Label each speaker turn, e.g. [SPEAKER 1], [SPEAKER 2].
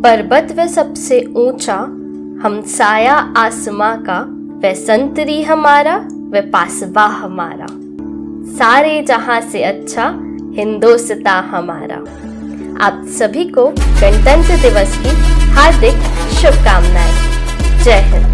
[SPEAKER 1] पर्वत व सबसे ऊँचा, हम साया आसमां का, वह संतरी हमारा व पासवा हमारा। सारे जहाँ से अच्छा हिंदोस्ता हमारा। आप सभी को गणतंत्र दिवस की हार्दिक शुभकामनाएँ। जय हिंद।